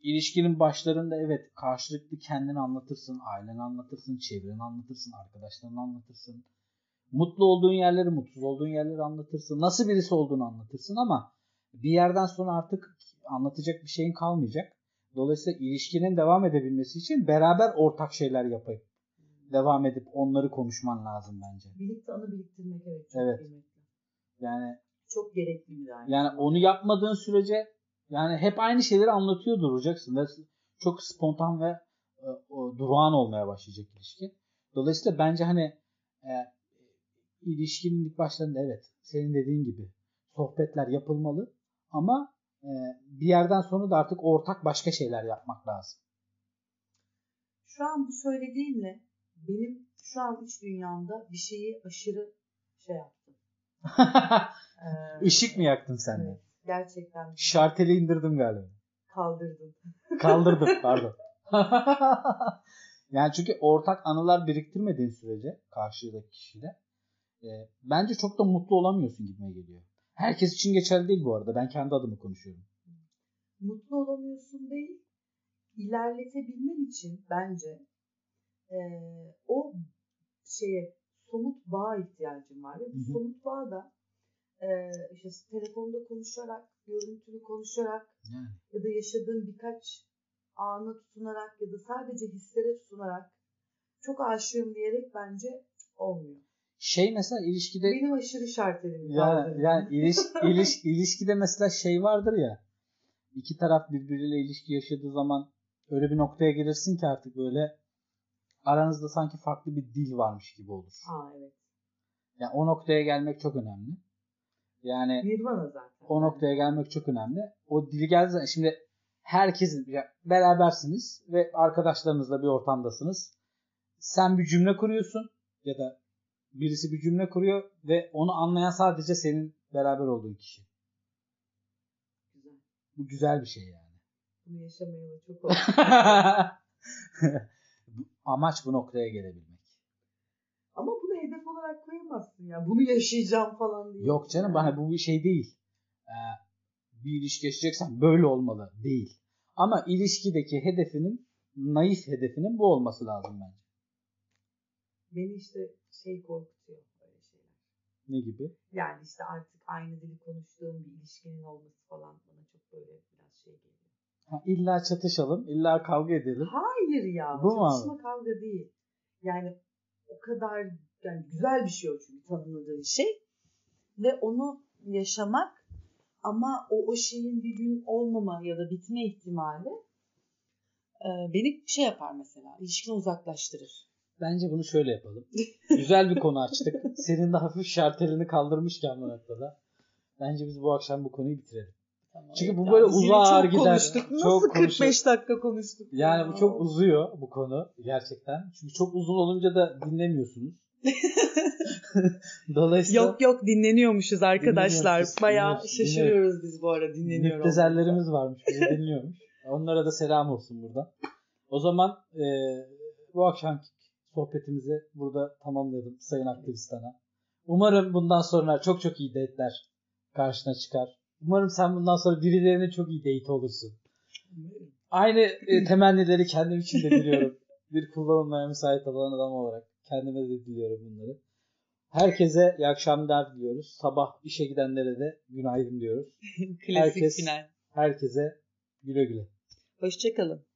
ilişkinin başlarında evet karşılıklı kendini anlatırsın, aileni anlatırsın, çevreni anlatırsın, arkadaşlarını anlatırsın. Mutlu olduğun yerleri, mutsuz olduğun yerleri anlatırsın. Nasıl birisi olduğunu anlatırsın ama bir yerden sonra artık anlatacak bir şeyin kalmayacak. Dolayısıyla ilişkinin devam edebilmesi için beraber ortak şeyler yapıp devam edip onları konuşman lazım bence. Birlikte anı biriktirmek evet çok Evet. kıymetli. Yani Çok gerekli bir aynı Yani onu yapmadığın sürece yani hep aynı şeyleri anlatıyor duracaksın ve çok spontan ve e, o, durağan olmaya başlayacak ilişki. Dolayısıyla bence hani e, ilişkinin ilk başlarında evet senin dediğin gibi sohbetler yapılmalı ama e, bir yerden sonra da artık ortak başka şeyler yapmak lazım. Şu an bu söylediğinle benim şu an iç dünyamda bir şeyi aşırı şey yaptım. Ee, Işık mı yaktın sen de? Evet, gerçekten Şarteli indirdim galiba. kaldırdım. Kaldırdım pardon. yani çünkü ortak anılar biriktirmediğin sürece karşıdaki kişiyle e, bence çok da mutlu olamıyorsun gibime geliyor. Herkes için geçerli değil bu arada. Ben kendi adımı konuşuyorum. Mutlu olamıyorsun değil, ilerletebilmen için bence eee, o şeye somut bağa ihtiyacın var. Ve bu Hı hı. somut bağ da eee, işte telefonda konuşarak, görüntülü konuşarak Yani. ya da yaşadığın birkaç ana tutunarak ya da sadece hislere tutunarak çok aşığım diyerek bence olmuyor. Şey mesela ilişkide Benim aşırı şartelim yani, yani iliş, iliş, ilişkide mesela şey vardır ya iki taraf birbiriyle ilişki yaşadığı zaman öyle bir noktaya gelirsin ki artık böyle aranızda sanki farklı bir dil varmış gibi olur. Aa evet. Yani o noktaya gelmek çok önemli. Yani Nirvana zaten. o noktaya gelmek çok önemli. O dili geldi zaman şimdi herkesin ya berabersiniz ve arkadaşlarınızla bir ortamdasınız. Sen bir cümle kuruyorsun ya da birisi bir cümle kuruyor ve onu anlayan sadece senin beraber olduğun kişi. Güzel. Bu güzel bir şey yani. Bunu yaşamayalı çok Amaç bu noktaya gelebilmek. Ama bunu hedef olarak koyamazsın ya. Bunu yaşayacağım falan diye. Yok canım bana bu bir şey değil. Ee, bir ilişki yaşayacaksan böyle olmalı değil. Ama ilişkideki hedefinin naif hedefinin bu olması lazım bence. Beni işte şey korkutuyor böyle şeyler. Ne gibi? Yani işte artık aynı dili konuştuğum bir ilişkinin olması falan bana çok böyle biraz şey geliyor. Ha, illa çatışalım, illa kavga edelim. Hayır ya. Bu mu çatışma kavga değil. Yani o kadar yani güzel bir şey o çünkü tanımladığın şey. Ve onu yaşamak ama o, o şeyin bir gün olmama ya da bitme ihtimali e, beni şey yapar mesela. ilişkiden uzaklaştırır. Bence bunu şöyle yapalım. Güzel bir konu açtık. Senin de hafif şartelini kaldırmışken bu noktada. Bence biz bu akşam bu konuyu bitirelim. Tamam. Çünkü bu Yani böyle uzar çok gider. Konuştuk. Nasıl Çok 45 dakika konuştuk? Yani bu çok uzuyor bu konu gerçekten. Çünkü çok uzun olunca da dinlemiyorsunuz. Dolayısıyla Yok yok dinleniyormuşuz arkadaşlar. Dinliyoruz, şaşırıyoruz biz bu ara dinleniyor müptezellerimiz varmış bizi dinliyormuş. Onlara da selam olsun buradan. O zaman e, bu akşamki sohbetimizi burada tamamlayalım Sayın Aktivistana. Umarım bundan sonra çok çok iyi date'ler karşına çıkar. Umarım sen bundan sonra birilerine çok iyi date olursun. Aynı e, temennileri kendim için de diliyorum. Bir kullanılmaya müsait olan adam olarak kendime de diliyorum bunları. Herkese iyi akşamlar diliyoruz. Sabah işe gidenlere de günaydın diyoruz. Klasik Herkes- final. Herkese güle güle. Hoşçakalın.